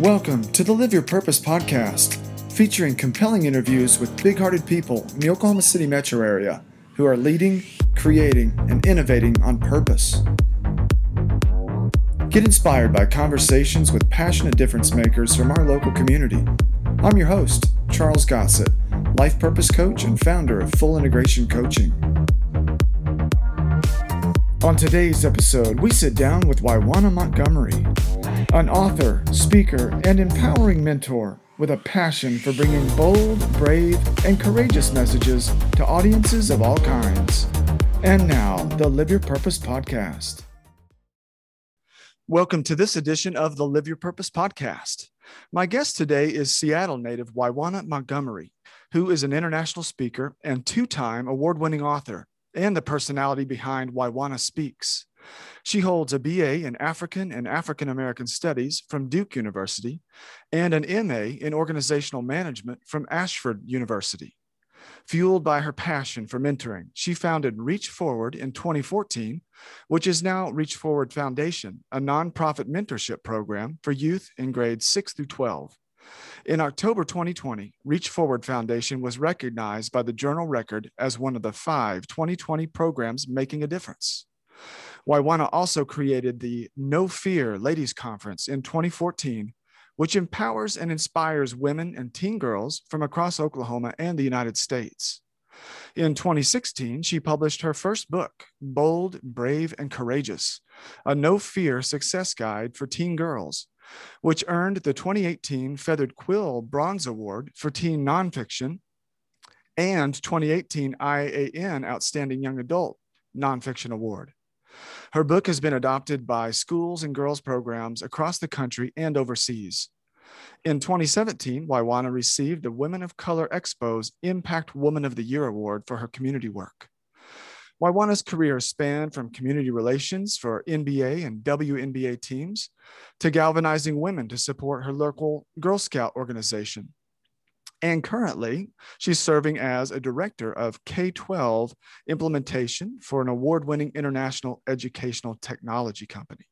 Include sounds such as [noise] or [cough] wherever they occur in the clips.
Welcome to the Live Your Purpose podcast, featuring compelling interviews with big hearted people in the Oklahoma City metro area who are leading, creating, and innovating on purpose. Get inspired by conversations with passionate difference makers from our local community. I'm your host, Charles Gossett, life purpose coach and founder of Full Integration Coaching. On today's episode, we sit down with Waiwana Montgomery, an author, speaker, and empowering mentor with a passion for bringing bold, brave, and courageous messages to audiences of all kinds. And now, the Live Your Purpose podcast. Welcome to this edition of the Live Your Purpose podcast. My guest today is Seattle native Waiwana Montgomery, who is an international speaker and two time award winning author and the personality behind Waiwana Speaks. She holds a BA in African and African American Studies from Duke University and an MA in Organizational Management from Ashford University. Fueled by her passion for mentoring, she founded Reach Forward in 2014, which is now Reach Forward Foundation, a nonprofit mentorship program for youth in grades 6 through 12. In October 2020, Reach Forward Foundation was recognized by the Journal Record as one of the five 2020 programs making a difference. Waiwana also created the No Fear Ladies Conference in 2014, which empowers and inspires women and teen girls from across Oklahoma and the United States. In 2016, she published her first book, Bold, Brave, and Courageous, a no fear success guide for teen girls, which earned the 2018 Feathered Quill Bronze Award for Teen Nonfiction and 2018 IAN Outstanding Young Adult Nonfiction Award. Her book has been adopted by schools and girls programs across the country and overseas. In 2017, Waiwana received the Women of Color Expo's Impact Woman of the Year Award for her community work. Waiwana's career spanned from community relations for NBA and WNBA teams to galvanizing women to support her local Girl Scout organization. And currently, she's serving as a director of K 12 implementation for an award winning international educational technology company.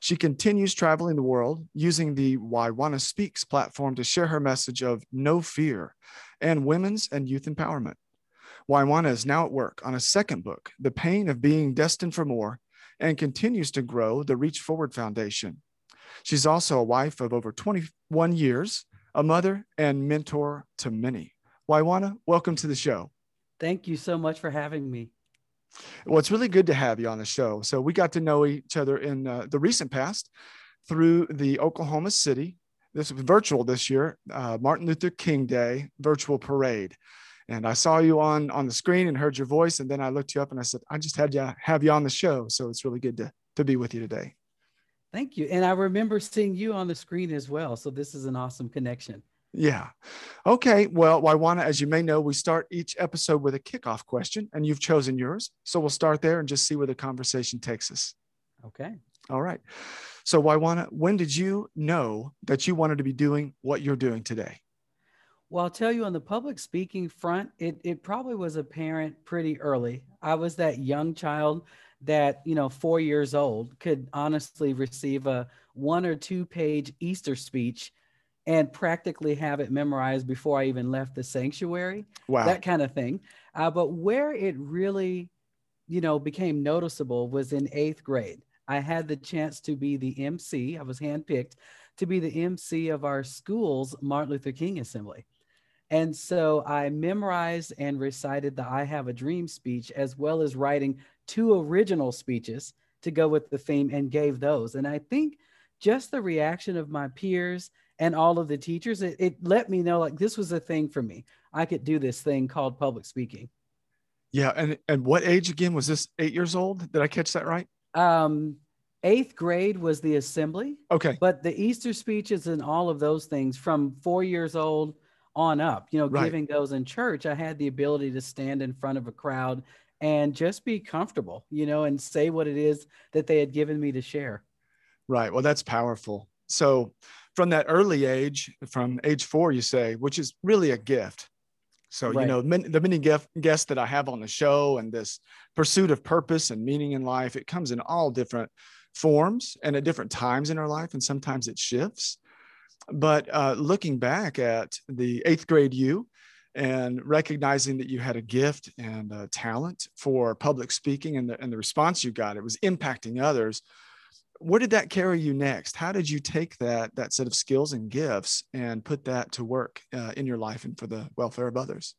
She continues traveling the world using the Waiwana Speaks platform to share her message of no fear and women's and youth empowerment. Waiwana is now at work on a second book, The Pain of Being Destined for More, and continues to grow the Reach Forward Foundation. She's also a wife of over 21 years, a mother and mentor to many. Waiwana, welcome to the show. Thank you so much for having me. Well, it's really good to have you on the show. So, we got to know each other in uh, the recent past through the Oklahoma City, this was virtual this year, uh, Martin Luther King Day virtual parade and I saw you on on the screen and heard your voice, and then I looked you up and I said, I just had you have you on the show, so it's really good to to be with you today. Thank you, and I remember seeing you on the screen as well. So this is an awesome connection. Yeah. Okay. Well, Waiwana, as you may know, we start each episode with a kickoff question, and you've chosen yours. So we'll start there and just see where the conversation takes us. Okay. All right. So, Waiwana, when did you know that you wanted to be doing what you're doing today? Well, I'll tell you on the public speaking front, it, it probably was apparent pretty early. I was that young child that, you know, four years old could honestly receive a one or two page Easter speech and practically have it memorized before I even left the sanctuary. Wow. That kind of thing. Uh, but where it really, you know, became noticeable was in eighth grade. I had the chance to be the MC. I was handpicked to be the MC of our school's Martin Luther King Assembly. And so I memorized and recited the I Have a Dream speech, as well as writing two original speeches to go with the theme and gave those. And I think just the reaction of my peers and all of the teachers, it, it let me know like this was a thing for me. I could do this thing called public speaking. Yeah. And, and what age again was this? Eight years old? Did I catch that right? Um, eighth grade was the assembly. Okay. But the Easter speeches and all of those things from four years old on up, you know, right. giving those in church, I had the ability to stand in front of a crowd and just be comfortable, you know, and say what it is that they had given me to share. Right. Well, that's powerful. So, from that early age, from age four, you say, which is really a gift. So, right. you know, the many guests that I have on the show and this pursuit of purpose and meaning in life, it comes in all different forms and at different times in our life. And sometimes it shifts. But uh, looking back at the eighth grade you and recognizing that you had a gift and a talent for public speaking and the, and the response you got, it was impacting others. Where did that carry you next? How did you take that, that set of skills and gifts and put that to work uh, in your life and for the welfare of others?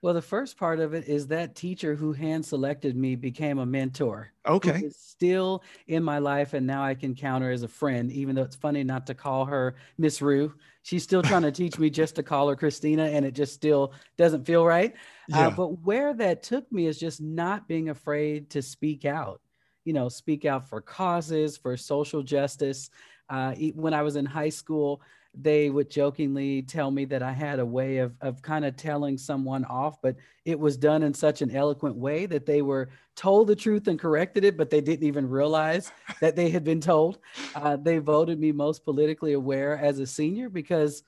Well, the first part of it is that teacher who hand selected me became a mentor. Okay. Still in my life, and now I can count her as a friend, even though it's funny not to call her Miss Rue. She's still trying to teach me just to call her Christina, and it just still doesn't feel right. Uh, yeah. Uh, but where that took me is just not being afraid to speak out. You know, speak out for causes, for social justice. Uh, when I was in high school, they would jokingly tell me that I had a way of, of kind of telling someone off, but it was done in such an eloquent way that they were told the truth and corrected it, but they didn't even realize that they had been told. Uh, they voted me most politically aware as a senior because,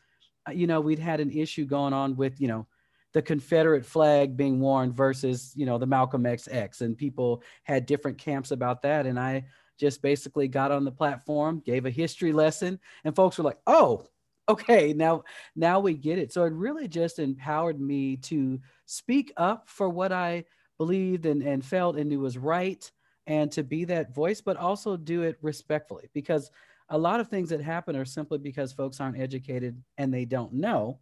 uh, you know, we'd had an issue going on with, you know, the Confederate flag being worn versus, you know, the Malcolm X X, and people had different camps about that. And I just basically got on the platform, gave a history lesson, and folks were like, "Oh, okay, now now we get it." So it really just empowered me to speak up for what I believed and, and felt and knew was right and to be that voice, but also do it respectfully because a lot of things that happen are simply because folks aren't educated and they don't know.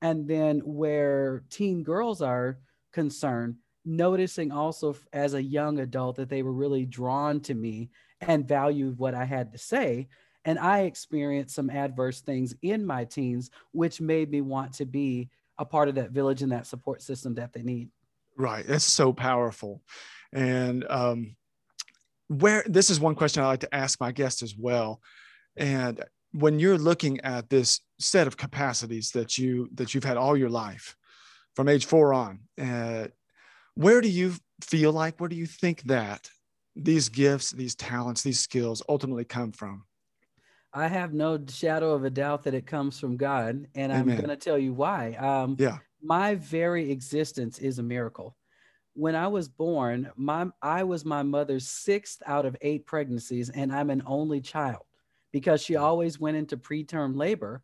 And then where teen girls are concerned, noticing also as a young adult that they were really drawn to me and valued what I had to say. And I experienced some adverse things in my teens, which made me want to be a part of that village and that support system that they need. Right. That's so powerful. And um, where this is one question I like to ask my guests as well. And when you're looking at this set of capacities that you that you've had all your life from age four on, uh, where do you feel like, where do you think that these gifts, these talents, these skills ultimately come from? I have no shadow of a doubt that it comes from God, and Amen. I'm going to tell you why. Um, yeah, my very existence is a miracle. When I was born, my I was my mother's sixth out of eight pregnancies, and I'm an only child because she always went into preterm labor,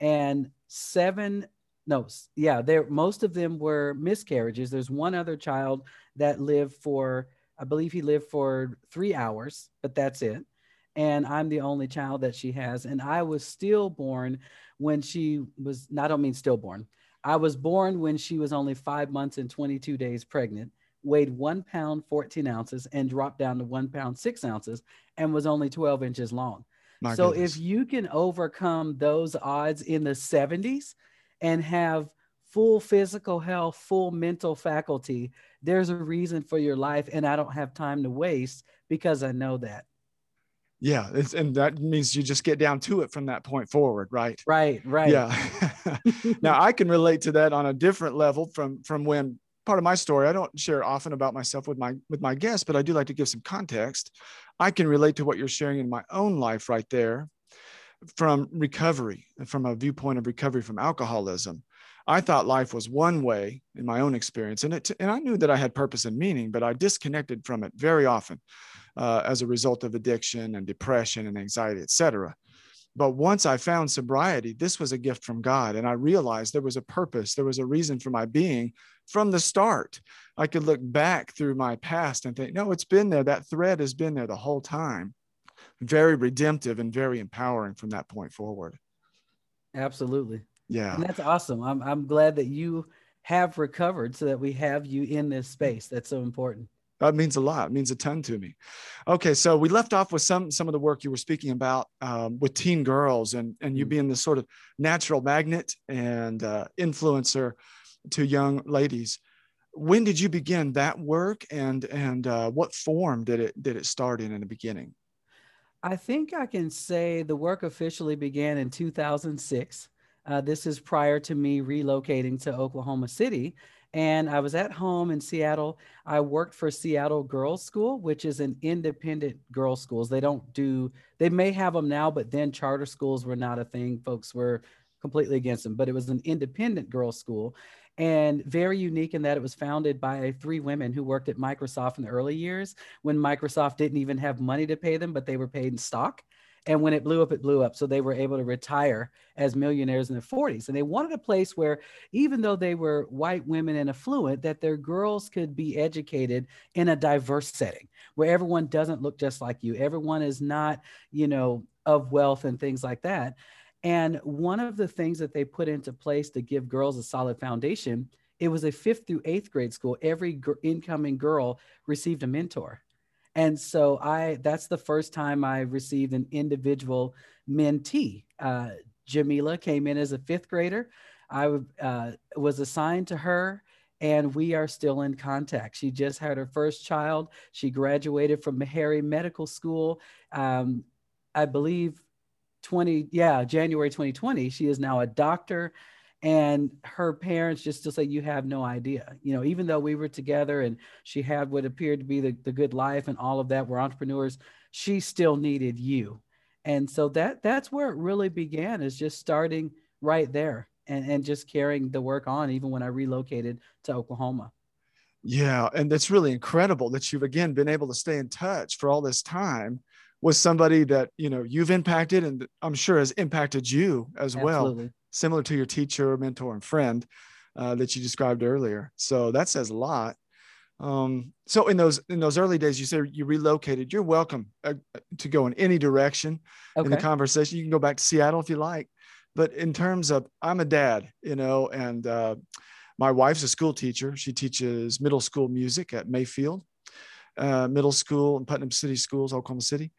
and seven no, yeah, there most of them were miscarriages. There's one other child that lived for, I believe he lived for three hours, but that's it. And I'm the only child that she has. And I was stillborn when she was, I don't mean stillborn. I was born when she was only five months and 22 days pregnant, weighed one pound, 14 ounces, and dropped down to one pound, six ounces, and was only 12 inches long. My so goodness. if you can overcome those odds in the 70s, and have full physical health, full mental faculty, there's a reason for your life. And I don't have time to waste because I know that. Yeah. and that means you just get down to it from that point forward, right? Right, right. Yeah. [laughs] now I can relate to that on a different level from, from when part of my story, I don't share often about myself with my, with my guests, but I do like to give some context. I can relate to what you're sharing in my own life right there from recovery, from a viewpoint of recovery from alcoholism. I thought life was one way in my own experience, and it and I knew that I had purpose and meaning, but I disconnected from it very often uh, as a result of addiction and depression and anxiety, etc. But once I found sobriety, this was a gift from God, and I realized there was a purpose, there was a reason for my being from the start. I could look back through my past and think, no, it's been there. That thread has been there the whole time very redemptive and very empowering from that point forward. Absolutely. Yeah. And that's awesome. I'm, I'm glad that you have recovered so that we have you in this space. That's so important. That means a lot. It means a ton to me. Okay, so we left off with some some of the work you were speaking about um, with teen girls, and and you mm-hmm. being this sort of natural magnet and uh, influencer to young ladies. When did you begin that work, and and uh, what form did it did it start in in the beginning? I think I can say the work officially began in 2006. Uh, this is prior to me relocating to Oklahoma City. And I was at home in Seattle. I worked for Seattle Girls School, which is an independent girls' schools. They don't do, they may have them now, but then charter schools were not a thing. Folks were completely against them, but it was an independent girls' school and very unique in that it was founded by three women who worked at Microsoft in the early years when Microsoft didn't even have money to pay them, but they were paid in stock. And when it blew up, it blew up. So they were able to retire as millionaires in their 40s. And they wanted a place where, even though they were white women and affluent, that their girls could be educated in a diverse setting where everyone doesn't look just like you. Everyone is not, you know, of wealth and things like that. And one of the things that they put into place to give girls a solid foundation, it was a fifth through eighth grade school. Every g- incoming girl received a mentor. And so I that's the first time I received an individual mentee. Uh, Jamila came in as a fifth grader. I uh, was assigned to her, and we are still in contact. She just had her first child. She graduated from Meharry Medical School, um, I believe, 20 yeah January 2020. She is now a doctor and her parents just still say you have no idea you know even though we were together and she had what appeared to be the, the good life and all of that we're entrepreneurs she still needed you and so that that's where it really began is just starting right there and, and just carrying the work on even when i relocated to oklahoma yeah and that's really incredible that you've again been able to stay in touch for all this time with somebody that you know you've impacted and i'm sure has impacted you as well. Absolutely. well similar to your teacher, mentor, and friend uh, that you described earlier. So that says a lot. Um, so in those in those early days, you said you relocated. You're welcome uh, to go in any direction okay. in the conversation. You can go back to Seattle if you like. But in terms of, I'm a dad, you know, and uh, my wife's a school teacher. She teaches middle school music at Mayfield uh, Middle School and Putnam City Schools, Oklahoma City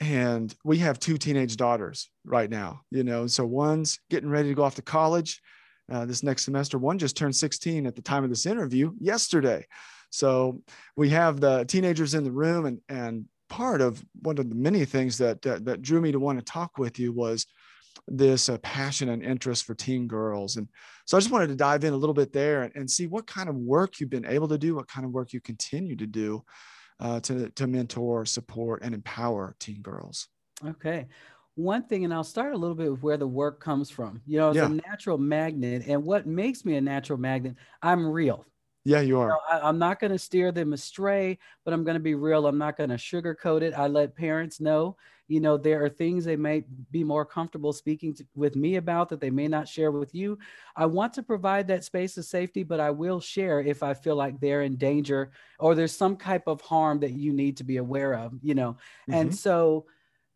and we have two teenage daughters right now you know so one's getting ready to go off to college uh, this next semester. One just turned 16 at the time of this interview yesterday. So we have the teenagers in the room and and part of one of the many things that that, that drew me to want to talk with you was this uh, passion and interest for teen girls. And so i just wanted to dive in a little bit there and, and see what kind of work you've been able to do what kind of work you continue to do uh, to, to mentor, support, and empower teen girls. Okay. One thing, and I'll start a little bit with where the work comes from. You know, it's yeah. a natural magnet. And what makes me a natural magnet, I'm real. Yeah, you are. I, am not going to steer them astray, but I'm going to be real. I'm not going to sugarcoat it. I let parents know you know there are things they may be more comfortable speaking to, with me about that they may not share with you i want to provide that space of safety but i will share if i feel like they're in danger or there's some type of harm that you need to be aware of you know mm-hmm. and so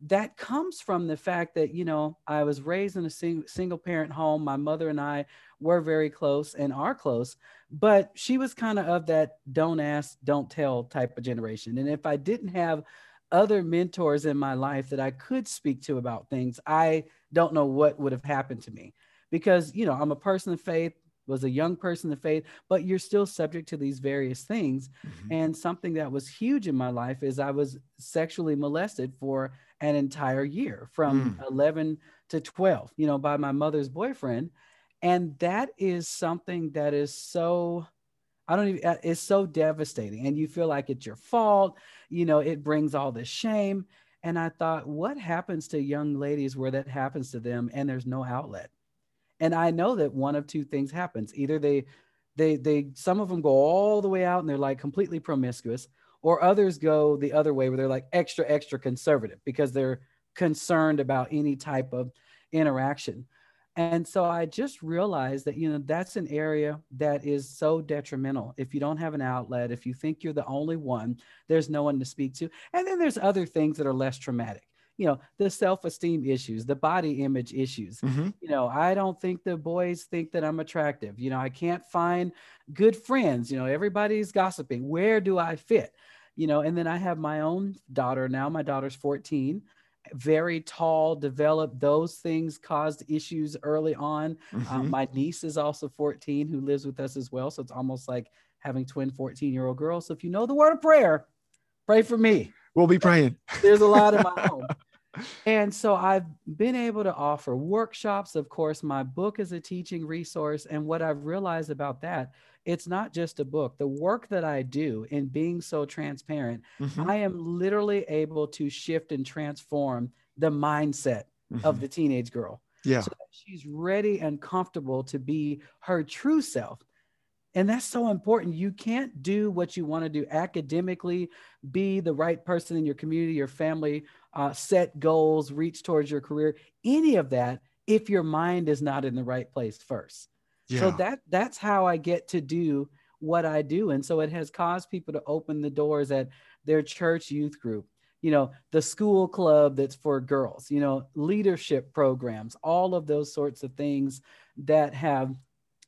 that comes from the fact that you know i was raised in a sing- single parent home my mother and i were very close and are close but she was kind of of that don't ask don't tell type of generation and if i didn't have other mentors in my life that I could speak to about things, I don't know what would have happened to me because, you know, I'm a person of faith, was a young person of faith, but you're still subject to these various things. Mm-hmm. And something that was huge in my life is I was sexually molested for an entire year from mm. 11 to 12, you know, by my mother's boyfriend. And that is something that is so I don't even, uh, it's so devastating. And you feel like it's your fault. You know, it brings all this shame. And I thought, what happens to young ladies where that happens to them and there's no outlet? And I know that one of two things happens. Either they, they, they, some of them go all the way out and they're like completely promiscuous, or others go the other way where they're like extra, extra conservative because they're concerned about any type of interaction. And so I just realized that, you know, that's an area that is so detrimental. If you don't have an outlet, if you think you're the only one, there's no one to speak to. And then there's other things that are less traumatic. You know, the self esteem issues, the body image issues. Mm-hmm. You know, I don't think the boys think that I'm attractive. You know, I can't find good friends. You know, everybody's gossiping. Where do I fit? You know, and then I have my own daughter now. My daughter's 14 very tall, developed. Those things caused issues early on. Um, mm-hmm. Um, my niece is also 14 who lives with us as well. So it's almost like having twin 14 year old girls. So if you know the word of prayer, pray for me. We'll be praying. There's a lot in my [laughs] home. And so I've been able to offer workshops. Of course, my book is a teaching resource. And what I've realized about that it's not just a book. The work that I do in being so transparent, mm-hmm. I am literally able to shift and transform the mindset mm-hmm. of the teenage girl. Yeah. So she's ready and comfortable to be her true self. And that's so important. You can't do what you want to do academically, be the right person in your community, your family, uh, set goals, reach towards your career, any of that, if your mind is not in the right place first. Yeah. So that that's how I get to do what I do. And so it has caused people to open the doors at their church youth group, you know, the school club that's for girls, you know, leadership programs, all of those sorts of things that have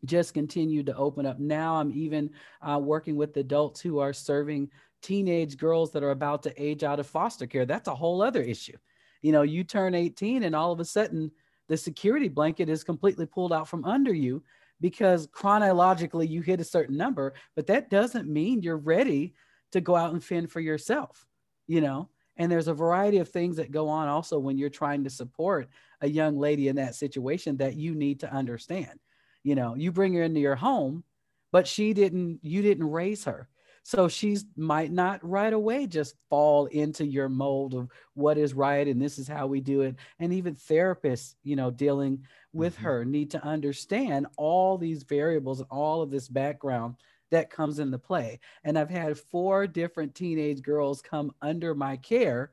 just continued to open up. Now I'm even uh, working with adults who are serving teenage girls that are about to age out of foster care. That's a whole other issue. You know, you turn 18 and all of a sudden the security blanket is completely pulled out from under you because chronologically you hit a certain number, but that doesn't mean you're ready to go out and fend for yourself, you know? And there's a variety of things that go on also when you're trying to support a young lady in that situation that you need to understand. You know, you bring her into your home, but she didn't, you didn't raise her. So she's might not right away just fall into your mold of what is right and this is how we do it. And even therapists, you know, dealing with mm-hmm. her need to understand all these variables and all of this background that comes into play. And I've had four different teenage girls come under my care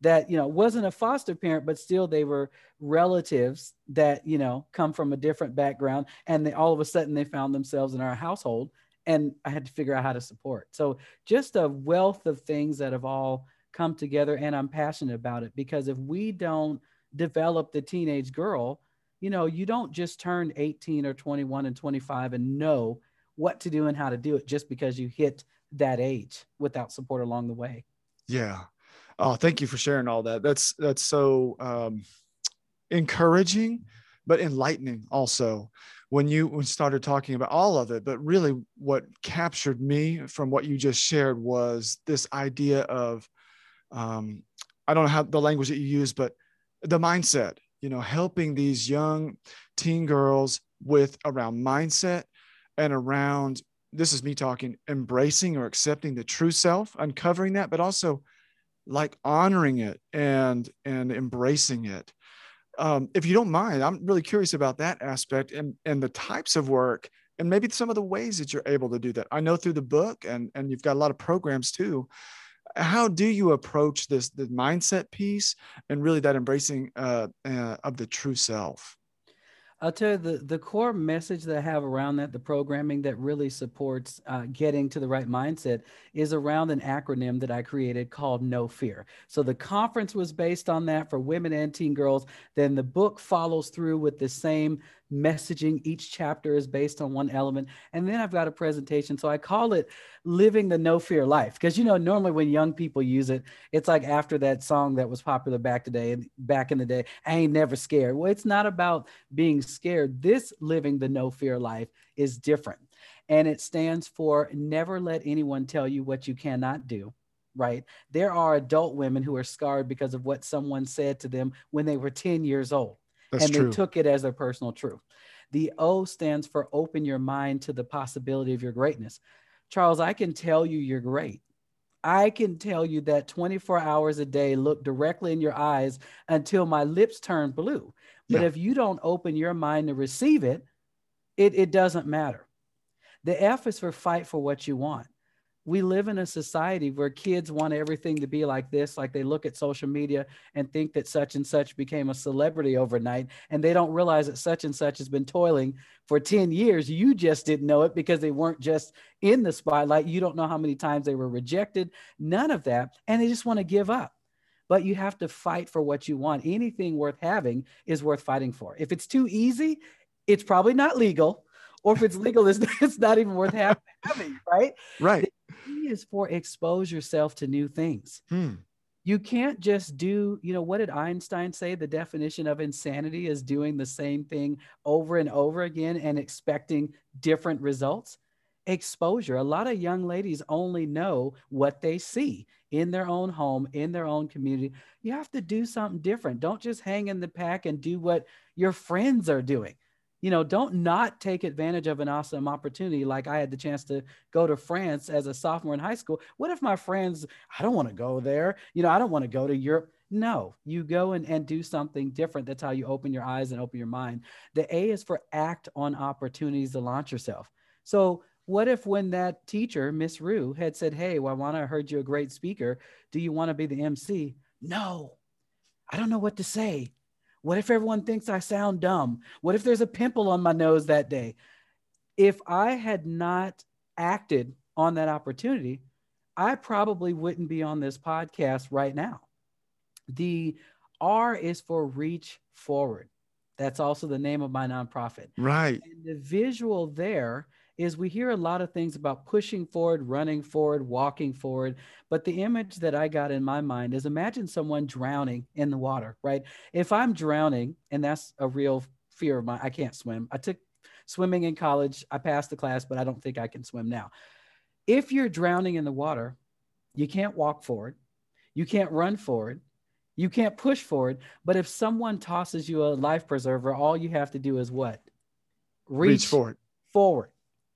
that you know wasn't a foster parent but still they were relatives that you know come from a different background and they all of a sudden they found themselves in our household and i had to figure out how to support. So just a wealth of things that have all come together and i'm passionate about it because if we don't develop the teenage girl you know you don't just turn 18 or 21 and 25 and know what to do and how to do it just because you hit that age without support along the way. Yeah. Oh, thank you for sharing all that. That's that's so um, encouraging, but enlightening also. When you started talking about all of it, but really what captured me from what you just shared was this idea of um, I don't know how the language that you use, but the mindset. You know, helping these young teen girls with around mindset and around this is me talking embracing or accepting the true self uncovering that but also like honoring it and and embracing it um, if you don't mind i'm really curious about that aspect and and the types of work and maybe some of the ways that you're able to do that. I know through the book and and you've got a lot of programs too. How do you approach this the mindset piece and really that embracing uh, uh, of the true self I'll tell you the, the core message that I have around that, the programming that really supports uh, getting to the right mindset is around an acronym that I created called No Fear. So the conference was based on that for women and teen girls. Then the book follows through with the same messaging. Each chapter is based on one element. And then I've got a presentation. So I call it Living the No Fear Life. Because, you know, normally when young people use it, it's like after that song that was popular back today and back in the day, I ain't never scared. Well, it's not about being scared. This living the no fear life is different. And it stands for never let anyone tell you what you cannot do right? There are adult women who are scarred because of what someone said to them when they were 10 years old. That's and true. they took it as their personal truth. The O stands for open your mind to the possibility of your greatness. Charles, I can tell you you're great. I can tell you that 24 hours a day, look directly in your eyes until my lips turn blue. But yeah. if you don't open your mind to receive it, it, it doesn't matter. The F is for fight for what you want we live in a society where kids want everything to be like this like they look at social media and think that such and such became a celebrity overnight and they don't realize that such and such has been toiling for 10 years. You just didn't know it because they weren't just in the spotlight. You don't know how many times they were rejected none of that and they just want to give up. But you have to fight for what you want. Anything worth having is worth fighting for. If it's too easy it's probably not legal or if it's legal, it's, [laughs] it's not even worth [laughs] having, right? Right. The key is for expose yourself to new things. Hmm. You can't just do, you know, what did Einstein say? The definition of insanity is doing the same thing over and over again and expecting different results. Exposure. A lot of young ladies only know what they see in their own home, in their own community. You have to do something different. Don't just hang in the pack and do what your friends are doing you know, don't not take advantage of an awesome opportunity. Like I had the chance to go to France as a sophomore in high school. What if my friends, I don't want to go there. You know, I don't want to go to Europe. No, you go and, and do something different. That's how you open your eyes and open your mind. The A is for act on opportunities to launch yourself. So what if when that teacher, Miss Rue, had said, Hey, well, I heard you're a great speaker. Do you want to be the MC? No, I don't know what to say. What if everyone thinks I sound dumb? What if there's a pimple on my nose that day? If I had not acted on that opportunity, I probably wouldn't be on this podcast right now. The R is for reach forward. That's also the name of my nonprofit. Right. And the visual there is we hear a lot of things about pushing forward, running forward, walking forward. But the image that I got in my mind is imagine someone drowning in the water, right? If I'm drowning, and that's a real fear of mine, I can't swim. I took swimming in college, I passed the class, but I don't think I can swim now. If you're drowning in the water, you can't walk forward, you can't run forward, you can't push forward. But if someone tosses you a life preserver, all you have to do is what? Reach, Reach forward. Forward.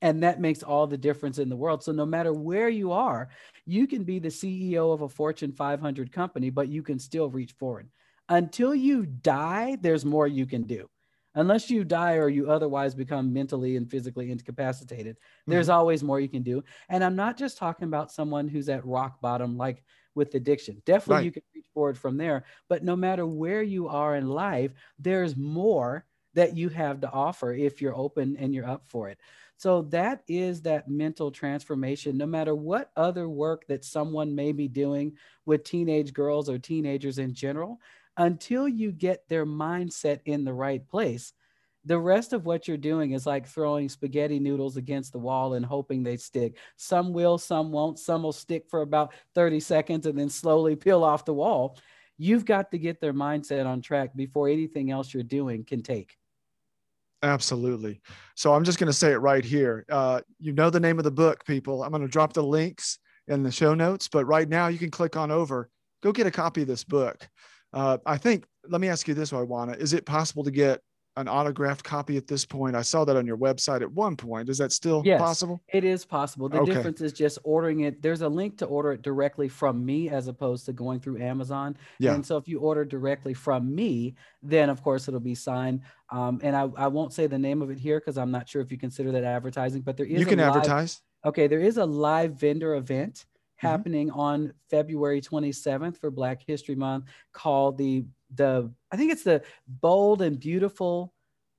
And that makes all the difference in the world. So no matter where you are, you can be the CEO of a Fortune 500 company, but you can still reach forward. Until you die, there's more you can do. Unless you die or you otherwise become mentally and physically incapacitated, there's mm-hmm. always more you can do. And I'm not just talking about someone who's at rock bottom, like with addiction. Definitely, right. you can reach forward from there. But no matter where you are in life, there's more that you have to offer if you're open and you're up for it. So that is that mental transformation. No matter what other work that someone may be doing with teenage girls or teenagers in general, until you get their mindset in the right place, the rest of what you're doing is like throwing spaghetti noodles against the wall and hoping they stick. Some will, some won't. Some will stick for about 30 seconds and then slowly peel off the wall. You've got to get their mindset on track before anything else you're doing can take. Absolutely. So I'm just going to say it right here. Uh, you know the name of the book, people. I'm going to drop the links in the show notes, but right now you can click on over, go get a copy of this book. Uh, I think, let me ask you this, Waiwana. Is it possible to get an autographed copy at this point? I saw that on your website at one point. Is that still yes, possible? It is possible. The okay. difference is just ordering it. There's a link to order it directly from me as opposed to going through Amazon. Yeah. And so if you order directly from me, then of course it'll be signed. Um, and I, I won't say the name of it here because I'm not sure if you consider that advertising, but there is you can live, advertise. Okay, there is a live vendor event mm-hmm. happening on February 27th for Black History Month called the the I think it's the bold and beautiful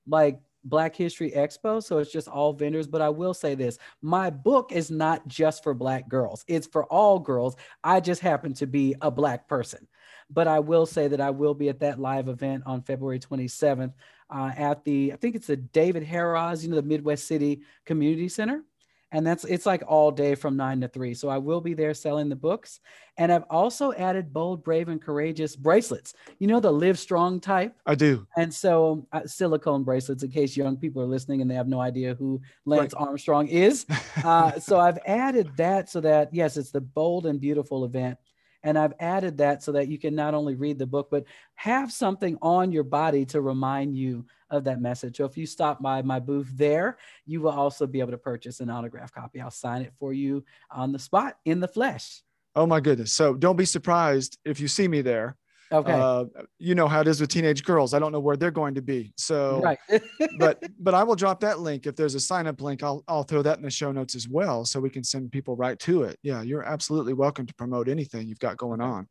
like Black History Expo. So it's just all vendors. But I will say this my book is not just for Black girls, it's for all girls. I just happen to be a Black person. But I will say that I will be at that live event on February 27th uh, at the, I think it's the David Harrah's, you know, the Midwest City Community Center and that's it's like all day from nine to three. So I will be there selling the books, and I've also added bold, brave, and courageous bracelets. You know the Live Strong type. I do. And so uh, silicone bracelets, in case young people are listening and they have no idea who Lance right. Armstrong is. [laughs] Uh, so I've added that so that yes, it's the bold and beautiful event. And I've added that so that you can not only read the book, but have something on your body to remind you of that message. So if you stop by my booth there, you will also be able to purchase an autograph copy. I'll sign it for you on the spot in the flesh. Oh my goodness. So don't be surprised if you see me there. Okay. Uh, you know how it is with teenage girls. I don't know where they're going to be. So, right. [laughs] but but I will drop that link if there's a sign up link. I'll I'll throw that in the show notes as well, so we can send people right to it. Yeah, you're absolutely welcome to promote anything you've got going on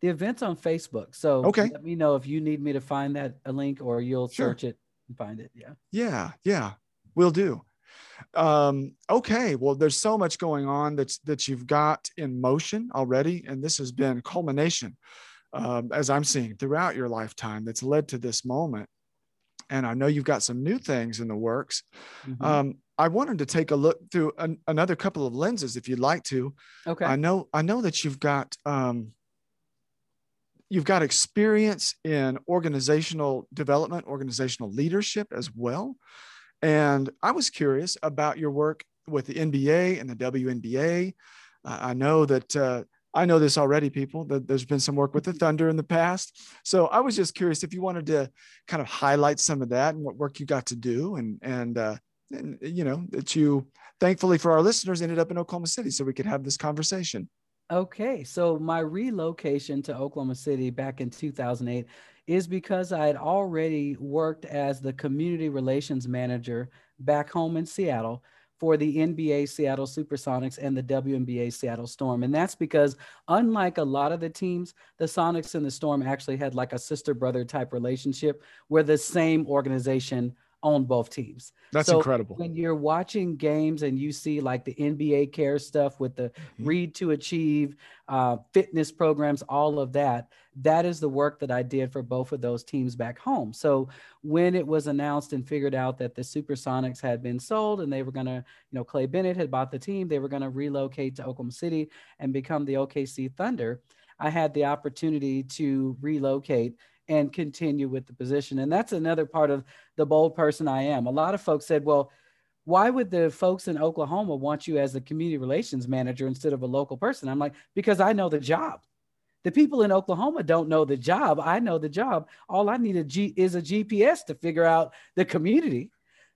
the event's on Facebook. So okay. let me know if you need me to find that a link or you'll sure. search it and find it. Yeah. Yeah. Yeah. We'll do. Um, okay. Well, there's so much going on that's that you've got in motion already. And this has been culmination, um, as I'm seeing throughout your lifetime that's led to this moment. And I know you've got some new things in the works. Mm-hmm. Um, I wanted to take a look through an, another couple of lenses, if you'd like to. Okay. I know I know that you've got um, you've got experience in organizational development, organizational leadership as well. And I was curious about your work with the NBA and the WNBA. Uh, I know that uh, I know this already, people, that there's been some work with the Thunder in the past. So I was just curious if you wanted to kind of highlight some of that and what work you got to do and, and, uh, and you know, that you thankfully for our listeners ended up in Oklahoma City so we could have this conversation. Okay, so my relocation to Oklahoma City back in 2008 is because I had already worked as the community relations manager back home in Seattle for the NBA Seattle Supersonics and the WNBA Seattle Storm. And that's because, unlike a lot of the teams, the Sonics and the Storm actually had like a sister brother type relationship where the same organization on both teams. That's so incredible. When you're watching games and you see like the NBA care stuff with the mm-hmm. Read to Achieve, uh, fitness programs, all of that, that is the work that I did for both of those teams back home. So when it was announced and figured out that the Supersonics had been sold and they were going to, you know, Clay Bennett had bought the team, they were going to relocate to Oklahoma City and become the OKC Thunder. I had the opportunity to relocate and continue with the position. And that's another part of the bold person I am. A lot of folks said, well, why would the folks in Oklahoma want you as a community relations manager instead of a local person? I'm like, because I know the job. The people in Oklahoma don't know the job. I know the job. All I need a G- is a GPS to figure out the community.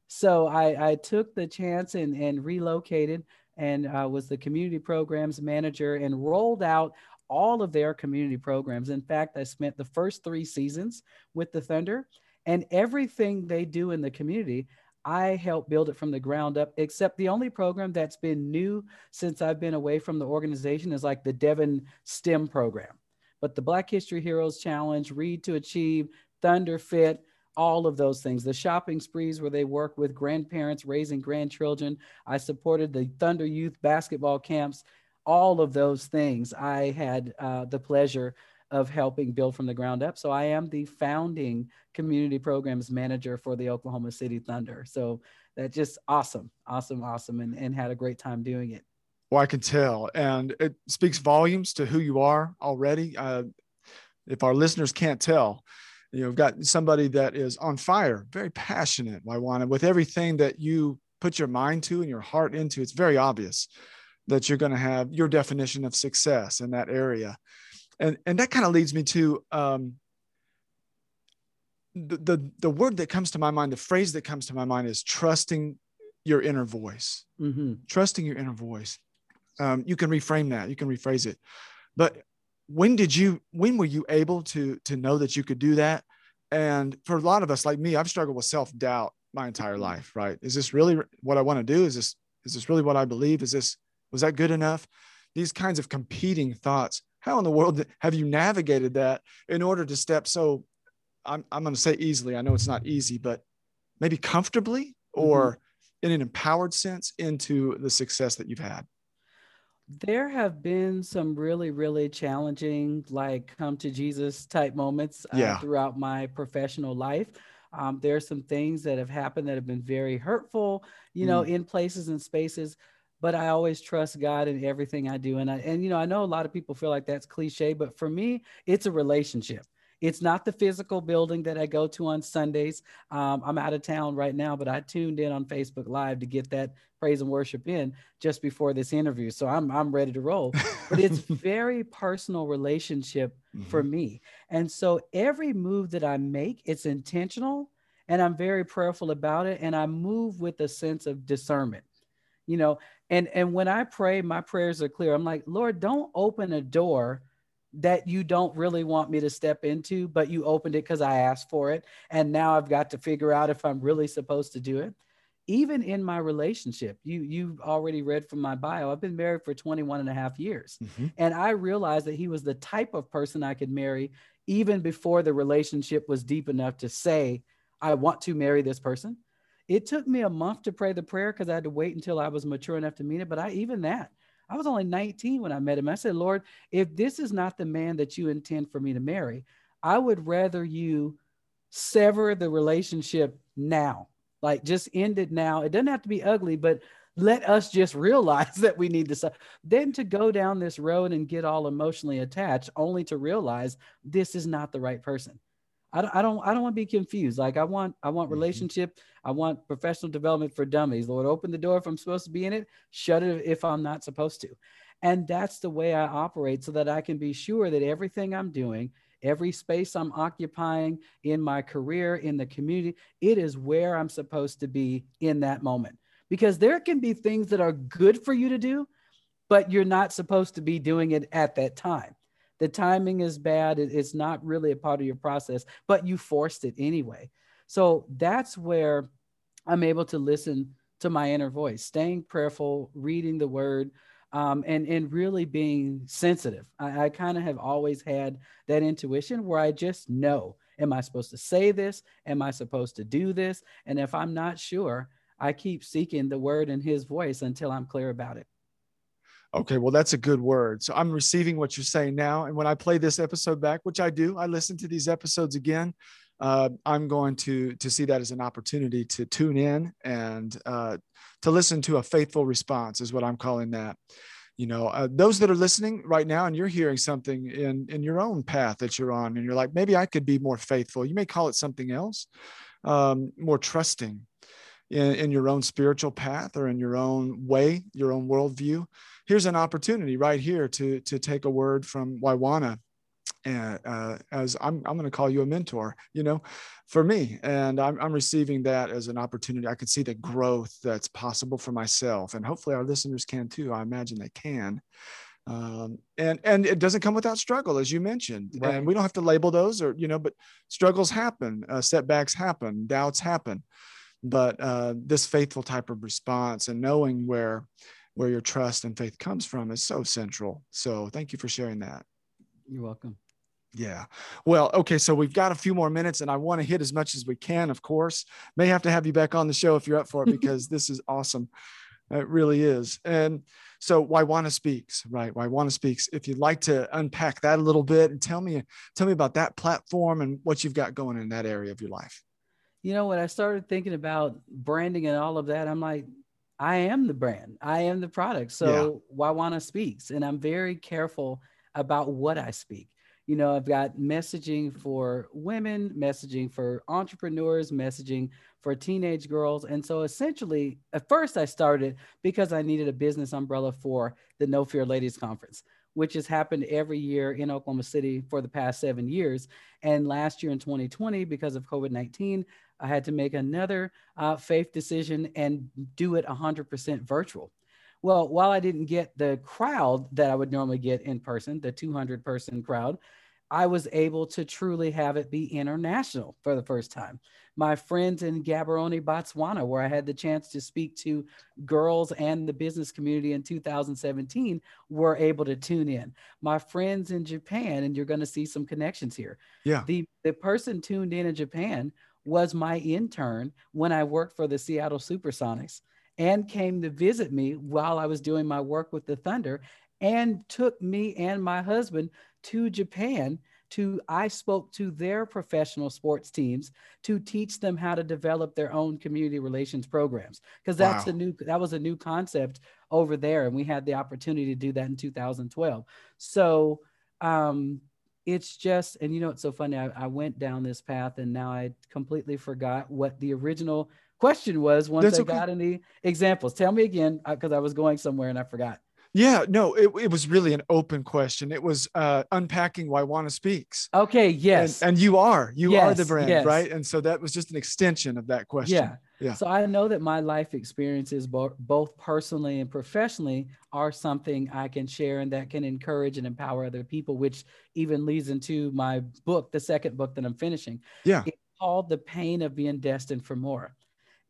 So I, I took the chance and, and relocated and uh, was the community programs manager and rolled out all of their community programs. In fact, I spent the first three seasons with the Thunder, and everything they do in the community, I helped build it from the ground up, except the only program that's been new since I've been away from the organization is like the Devon STEM program. But the Black History Heroes Challenge, Read to Achieve, Thunder Fit, all of those things. The shopping sprees where they work with grandparents raising grandchildren. I supported the Thunder Youth basketball camps all of those things I had uh, the pleasure of helping build from the ground up. So I am the founding community programs manager for the Oklahoma City Thunder. So that's just awesome, awesome, awesome, and, and had a great time doing it. Well, I can tell, and it speaks volumes to who you are already. Uh, if our listeners can't tell, you know, we've got somebody that is on fire, very passionate, Waiwana, with everything that you put your mind to and your heart into. It's very obvious that you're going to have your definition of success in that area. And and that kind of leads me to um, the, the the word that comes to my mind the phrase that comes to my mind is trusting your inner voice. Mm-hmm. trusting your inner voice. Um, you can reframe that. You can rephrase it. But when did you when were you able to to know that you could do that? And for a lot of us like me i've struggled with self-doubt my entire mm-hmm. life right? Is this really what i want to do? Is this is this really what i believe? Is this was that good enough? These kinds of competing thoughts. How in the world have you navigated that in order to step so, I'm, I'm going to say easily, I know it's not easy, but maybe comfortably or mm-hmm. in an empowered sense into the success that you've had? There have been some really, really challenging, like come to Jesus type moments uh, yeah. throughout my professional life. Um, there are some things that have happened that have been very hurtful, you know, mm. in places and spaces but I always trust God in everything I do. And I, and you know, I know a lot of people feel like that's cliche, but for me, it's a relationship. It's not the physical building that I go to on Sundays. Um, I'm out of town right now, but I tuned in on Facebook Live to get that praise and worship in just before this interview. So I'm I'm ready to roll. But it's [laughs] very personal relationship mm-hmm. for me. And so every move that I make, it's intentional and I'm very prayerful about it. And I move with a sense of discernment you know and and when i pray my prayers are clear. I'm like lord don't open a door that you don't really want me to step into but you opened it because i asked for it and now i've got to figure out if i'm really supposed to do it. Even in my relationship you you've already read from my bio i've been married for 21 and a half years mm-hmm. and i realized that he was the type of person i could marry even before the relationship was deep enough to say i want to marry this person it took me a month to pray the prayer because I had to wait until I was mature enough to mean it. But I even that, I was only 19 when I met him. I said, Lord, if this is not the man that you intend for me to marry, I would rather you sever the relationship now. Like just end it now. It doesn't have to be ugly, but let us just [laughs] realize that we need to then to go down this road and get all emotionally attached only to realize this is not the right person I don't, I don't, I don't want to be confused. Like I want, I want mm-hmm. relationship. I want professional development for dummies. Lord, open the door if I'm supposed to be in it. Shut it if I'm not supposed to. And that's the way I operate so that I can be sure that everything I'm doing, every space I'm occupying in my career, in the community, it is where I'm supposed to be in that moment. Because there can be things that are good for you to do, but you're not supposed to be doing it at that time the timing is bad it's not really a part of your process but you forced it anyway so that's where i'm able to listen to my inner voice, staying prayerful, reading the word, um, and and really being sensitive. I, I kind of have always had that intuition where I just know: Am I supposed to say this? Am I supposed to do this? And if I'm not sure, I keep seeking the word and His voice until I'm clear about it. Okay, well, that's a good word. So I'm receiving what you're saying now. And when I play this episode back, which I do, I listen to these episodes again. Uh, I'm going to to see that as an opportunity to tune in and uh, to listen to a faithful response is what I'm calling that. You know, uh, those that are listening right now and you're hearing something in in your own path that you're on, and you're like, maybe I could be more faithful. You may call it something else, um, more trusting in, in your own spiritual path or in your own way, your own worldview here's an opportunity right here to to take a word from Waiwana and uh, as I'm, I'm going to call you a mentor, you know, for me. And I'm, I'm receiving that as an opportunity. I can see the growth that's possible for myself. And hopefully our listeners can too. I imagine they can. Um, and, and it doesn't come without struggle, as you mentioned. Right. And we don't have to label those or, you know, but struggles happen, uh, setbacks happen, doubts happen. But uh, this faithful type of response and knowing where, where your trust and faith comes from is so central. So thank you for sharing that. You're welcome. Yeah. Well, okay. So we've got a few more minutes and I want to hit as much as we can, of course. May have to have you back on the show if you're up for it [laughs] because this is awesome. It really is. And so Waiwana speaks, right? Waiwana speaks. If you'd like to unpack that a little bit and tell me, tell me about that platform and what you've got going in that area of your life. You know, when I started thinking about branding and all of that, I'm like, I am the brand. I am the product. So yeah. Waiwana speaks, and I'm very careful about what I speak. You know, I've got messaging for women, messaging for entrepreneurs, messaging for teenage girls. And so essentially, at first I started because I needed a business umbrella for the No Fear Ladies Conference, which has happened every year in Oklahoma City for the past seven years. And last year in 2020, because of COVID 19, I had to make another uh, faith decision and do it 100% virtual. Well, while I didn't get the crowd that I would normally get in person, the 200 person crowd, I was able to truly have it be international for the first time. My friends in Gaborone, Botswana, where I had the chance to speak to girls and the business community in 2017, were able to tune in. My friends in Japan, and you're going to see some connections here. Yeah. The, the person tuned in in Japan was my intern when I worked for the Seattle Supersonics and came to visit me while I was doing my work with the Thunder and took me and my husband to Japan to I spoke to their professional sports teams to teach them how to develop their own community relations programs because that's wow. a new that was a new concept over there and we had the opportunity to do that in 2012 so um it's just and you know it's so funny I, I, went down this path and now i completely forgot what the original question was once That's i okay. got any examples. Tell me again because uh, i was going somewhere and i forgot. Yeah no it, it was really an open question. It was uh unpacking Waiwana speaks. Okay yes. and, and you are you yes, are the brand yes. right? And so that was just an extension of that question. Yeah yeah. So I know that my life experiences, bo- both personally and professionally, are something I can share and that can encourage and empower other people, which even leads into my book, the second book that I'm finishing. Yeah. It's called The Pain of Being Destined for More.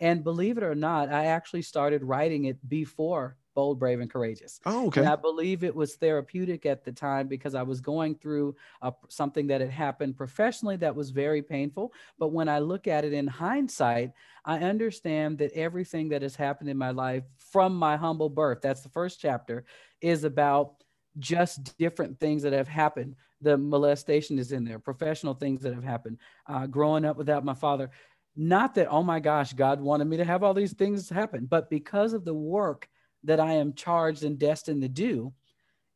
And believe it or not, I actually started writing it before bold, brave, and courageous. Oh, okay. And I believe it was therapeutic at the time because I was going through a, something that had happened professionally that was very painful. But when I look at it in hindsight, I understand that everything that has happened in my life from my humble birth, that's the first chapter, is about just different things that have happened. The molestation is in there, professional things that have happened, uh, growing up without my father. Not that, oh my gosh, God wanted me to have all these things happen, but because of the work that I am charged and destined to do,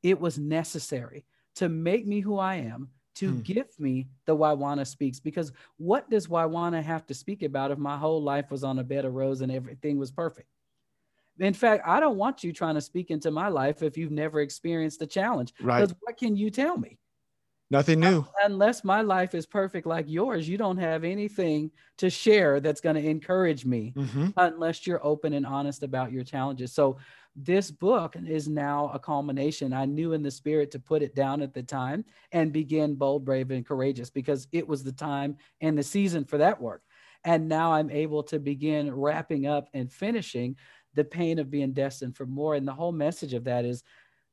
it was necessary to make me who I am, to hmm. give me the Waiwana speaks. Because what does Waiwana have to speak about if my whole life was on a bed of rose and everything was perfect? In fact, I don't want you trying to speak into my life if you've never experienced a challenge. Right. Because what can you tell me? Nothing new. Unless my life is perfect like yours, you don't have anything to share that's going to encourage me mm-hmm. unless you're open and honest about your challenges. So, this book is now a culmination. I knew in the spirit to put it down at the time and begin bold, brave, and courageous because it was the time and the season for that work. And now I'm able to begin wrapping up and finishing the pain of being destined for more. And the whole message of that is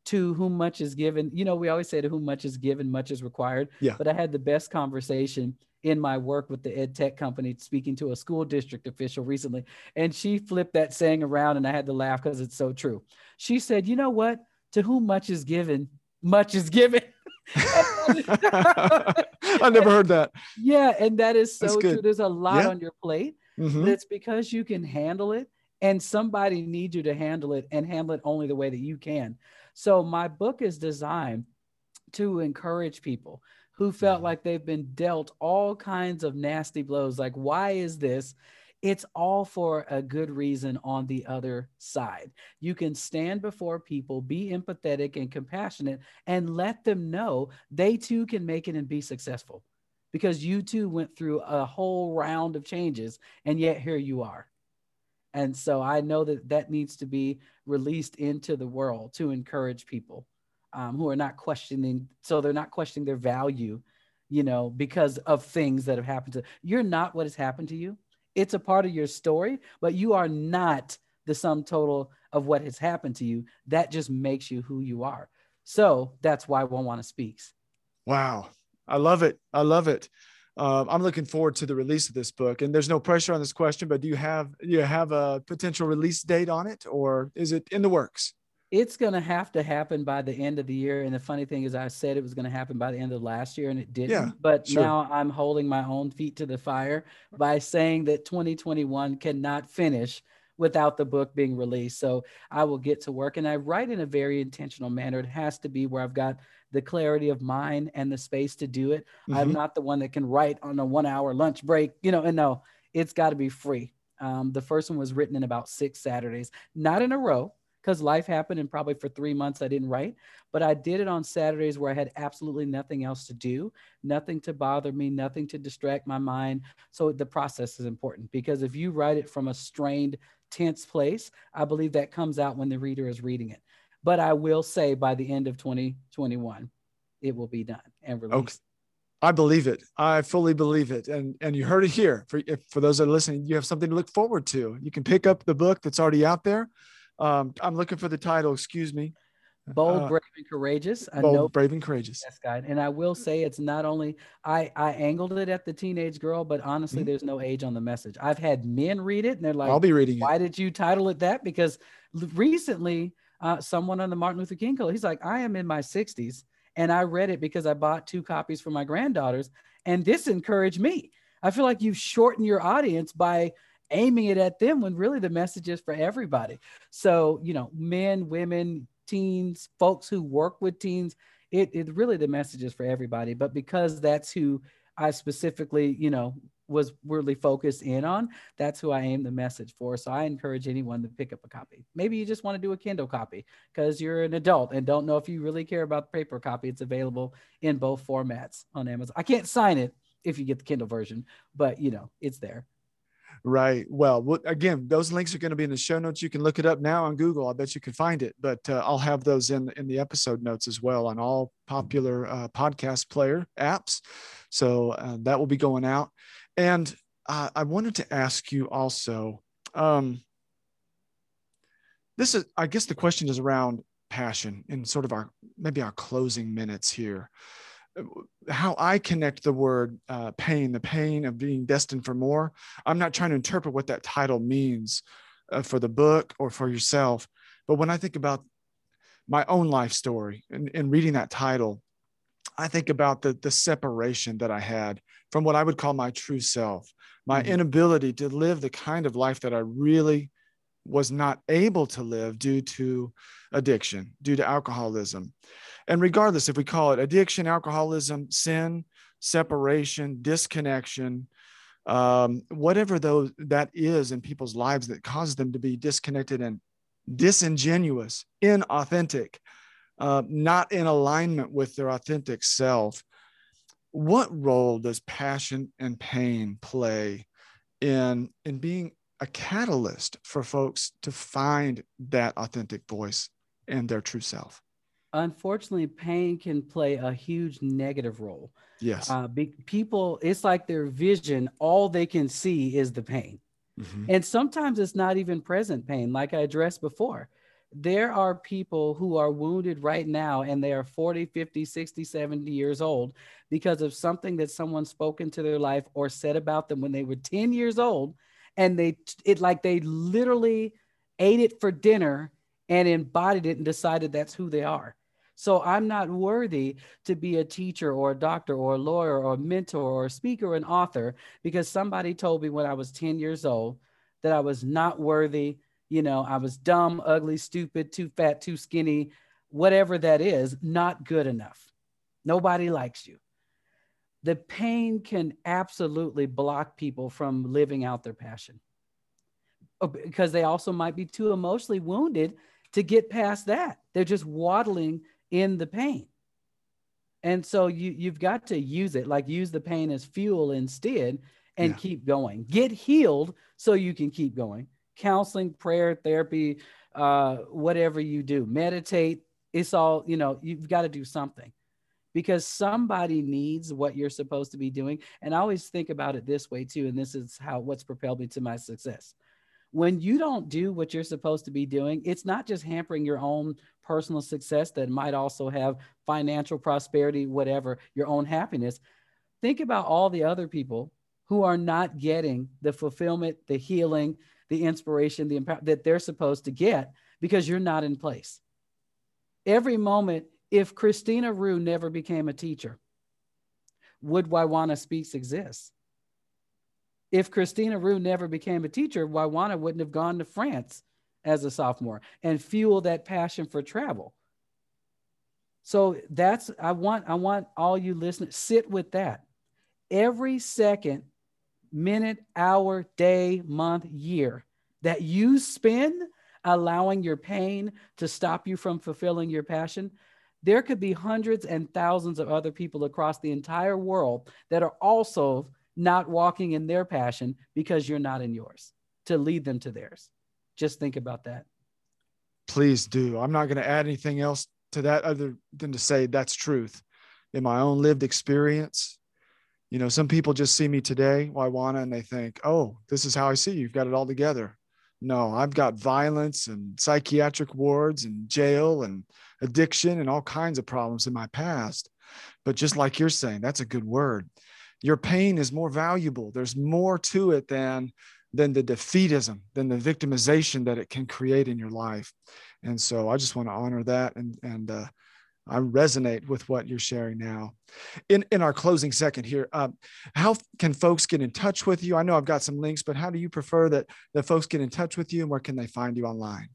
to whom much is given. You know, we always say to whom much is given, much is required. Yeah. But I had the best conversation in my work with the ed tech company speaking to a school district official recently. And she flipped that saying around and I had to laugh because it's so true. She said, you know what? To whom much is given, much is given. [laughs] I never heard that. Yeah, and that is so true. There's a lot yeah. on your plate. Mm-hmm. But it's because you can handle it and somebody needs you to handle it and handle it only the way that you can. So my book is designed to encourage people who felt mm-hmm. like they've been dealt all kinds of nasty blows. Like, why is this? It's all for a good reason on the other side. You can stand before people, be empathetic and compassionate, and let them know they too can make it and be successful because you too went through a whole round of changes, and yet here you are. And so I know that that needs to be released into the world to encourage people um, who are not questioning, so they're not questioning their value, you know, because of things that have happened to you're not what has happened to you. It's a part of your story, but you are not the sum total of what has happened to you. That just makes you who you are. So that's why Waiwana speaks. Wow. I love it. I love it. Uh, I'm looking forward to the release of this book. And there's no pressure on this question, but do you have do you have a potential release date on it, or is it in the works? it's going to have to happen by the end of the year. And the funny thing is, I said it was going to happen by the end of last year and it didn't. Yeah, but sure. now I'm holding my own feet to the fire by saying that 2021 cannot finish without the book being released. So I will get to work and I write in a very intentional manner. It has to be where I've got the clarity of mind and the space to do it. Mm-hmm. I'm not the one that can write on a one hour lunch break, you know, and no, it's got to be free. Um, the first one was written in about six Saturdays, not in a row because life happened and probably for three months I didn't write. But I did it on Saturdays where I had absolutely nothing else to do, nothing to bother me, nothing to distract my mind. So the process is important because if you write it from a strained, tense place, I believe that comes out when the reader is reading it. But I will say by the end of 2021, it will be done and released. Okay. I believe it. I fully believe it. And and you heard it here. For if, for those that are listening, you have something to look forward to. You can pick up the book that's already out there um, I'm looking for the title. Excuse me. Bold, uh, brave, and courageous. I bold, know brave, and courageous. Yes, guide. And I will say it's not only I I angled it at the teenage girl, but honestly, mm-hmm. there's no age on the message. I've had men read it, and they're like, "I'll be reading it. Why it. did you title it that?" Because recently, uh, someone on the Martin Luther King Code, he's like, "I am in my 60s, and I read it because I bought two copies for my granddaughters, and this encouraged me." I feel like you've shortened your audience by aiming it at them when really the message is for everybody. So, you know, men, women, teens, folks who work with teens, it, it really the message is for everybody. But because that's who I specifically, you know, was really focused in on, that's who I aim the message for. So I encourage anyone to pick up a copy. Maybe you just want to do a Kindle copy because you're an adult and don't know if you really care about the paper copy. It's available in both formats on Amazon. I can't sign it if you get the Kindle version, but you know, it's there. Right. Well, again, those links are going to be in the show notes. You can look it up now on Google. I bet you can find it, but uh, I'll have those in in the episode notes as well on all popular uh, podcast player apps. So uh, that will be going out. And uh, I wanted to ask you also. Um, this is, I guess, the question is around passion in sort of our maybe our closing minutes here how I connect the word uh, pain, the pain of being destined for more. I'm not trying to interpret what that title means uh, for the book or for yourself. But when I think about my own life story and, and reading that title, I think about the, the separation that I had from what I would call my true self, my mm-hmm. inability to live the kind of life that I really was not able to live due to addiction, due to alcoholism. And regardless if we call it addiction, alcoholism, sin, separation, disconnection, um, whatever those that is in people's lives that causes them to be disconnected and disingenuous, inauthentic, uh, not in alignment with their authentic self. What role does passion and pain play in in being a catalyst for folks to find that authentic voice and their true self? Unfortunately, pain can play a huge negative role. Yes. Uh, be, people, it's like their vision, all they can see is the pain. Mm-hmm. And sometimes it's not even present pain, like I addressed before. There are people who are wounded right now and they are 40, 50, 60, 70 years old because of something that someone spoke into their life or said about them when they were 10 years old. And they, it like they literally ate it for dinner and embodied it and decided that's who they are. So I'm not worthy to be a teacher or a doctor or a lawyer or a mentor or a speaker or an author because somebody told me when I was 10 years old that I was not worthy. You know, I was dumb, ugly, stupid, too fat, too skinny, whatever that is, not good enough. Nobody likes you. The pain can absolutely block people from living out their passion oh, because they also might be too emotionally wounded to get past that. They're just waddling in the pain. And so you you've got to use it, like use the pain as fuel instead and yeah. keep going. Get healed so you can keep going. Counseling, prayer, therapy, uh, whatever you do, meditate. It's all, you know, you've got to do something because somebody needs what you're supposed to be doing. And I always think about it this way too. And this is how what's propelled me to my success when you don't do what you're supposed to be doing, it's not just hampering your own personal success that might also have financial prosperity, whatever, your own happiness. Think about all the other people who are not getting the fulfillment, the healing, the inspiration, the impact that they're supposed to get because you're not in place. Every moment, if Christina Rue never became a teacher, would Waiwana Speaks exist? If Christina Rue never became a teacher, Waiwana wouldn't have gone to France as a sophomore and fuel that passion for travel. So that's I want I want all you listeners sit with that. Every second, minute, hour, day, month, year that you spend allowing your pain to stop you from fulfilling your passion, there could be hundreds and thousands of other people across the entire world that are also not walking in their passion because you're not in yours to lead them to theirs. Just think about that. Please do. I'm not going to add anything else to that other than to say that's truth. In my own lived experience, you know, some people just see me today, Waiwana, and they think, oh, this is how I see you. You've got it all together. No, I've got violence and psychiatric wards and jail and addiction and all kinds of problems in my past. But just like you're saying, that's a good word your pain is more valuable. There's more to it than than the defeatism, than the victimization that it can create in your life. And so I just want to honor that and and uh, I resonate with what you're sharing now. In in our closing second here, uh, how can folks get in touch with you? I know I've got some links, but how do you prefer that that folks get in touch with you, and where can they find you online?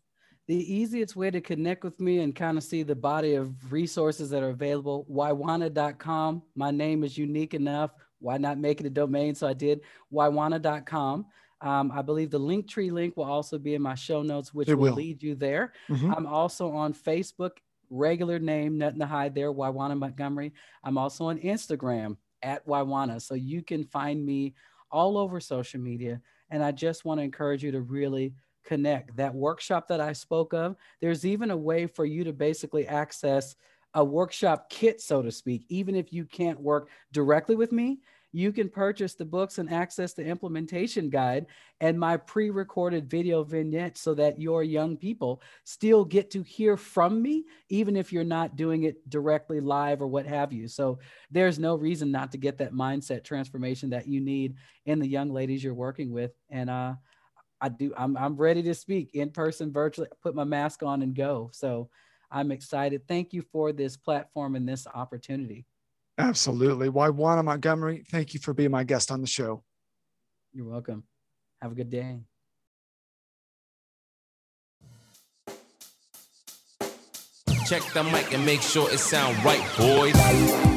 The easiest way to connect with me and kind of see the body of resources that are available, waiwana.com. My name is unique enough why not make it a domain? So I did waiwana.com. Um, I believe the Linktree link will also be in my show notes, which will. will. lead you there. Mm-hmm. I'm also on Facebook, regular name, nothing to hide there, Waiwana Montgomery. I'm also on Instagram at Waiwana. So you can find me all over social media. And I just want to encourage you to really connect. That workshop that I spoke of, there's even a way for you to basically access a workshop kit, so to speak. Even if you can't work directly with me, you can purchase the books and access the implementation guide and my pre recorded video vignette so that your young people still get to hear from me, even if you're not doing it directly live or what have you. So there's no reason not to get that mindset transformation that you need in the young ladies you're working with. And, uh, I do. I'm, I'm ready to speak in person, virtually. Put my mask on and go. So I'm excited. Thank you for this platform and this opportunity. Absolutely. Waiwana Montgomery, thank you for being my guest on the show. You're welcome. Have a good day. Check the mic and make sure it sound right, boys.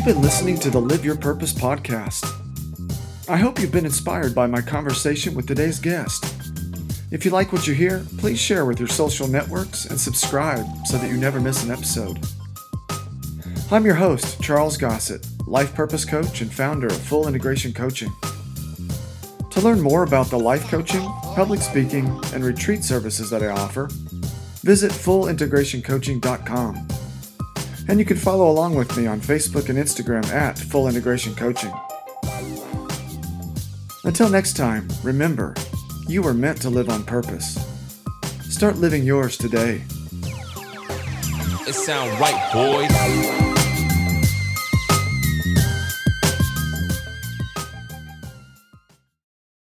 You've been listening to the Live Your Purpose podcast. I hope you've been inspired by my conversation with today's guest. If you like what you hear, please share with your social networks and subscribe so that you never miss an episode. I'm your host, Charles Gossett, life purpose coach and founder of Full Integration Coaching. To learn more about the life coaching, public speaking, and retreat services that I offer, visit fullintegrationcoaching.com. And you can follow along with me on Facebook and Instagram at Full Integration Coaching. Until next time, remember, you were meant to live on purpose. Start living yours today. It sound right, boys.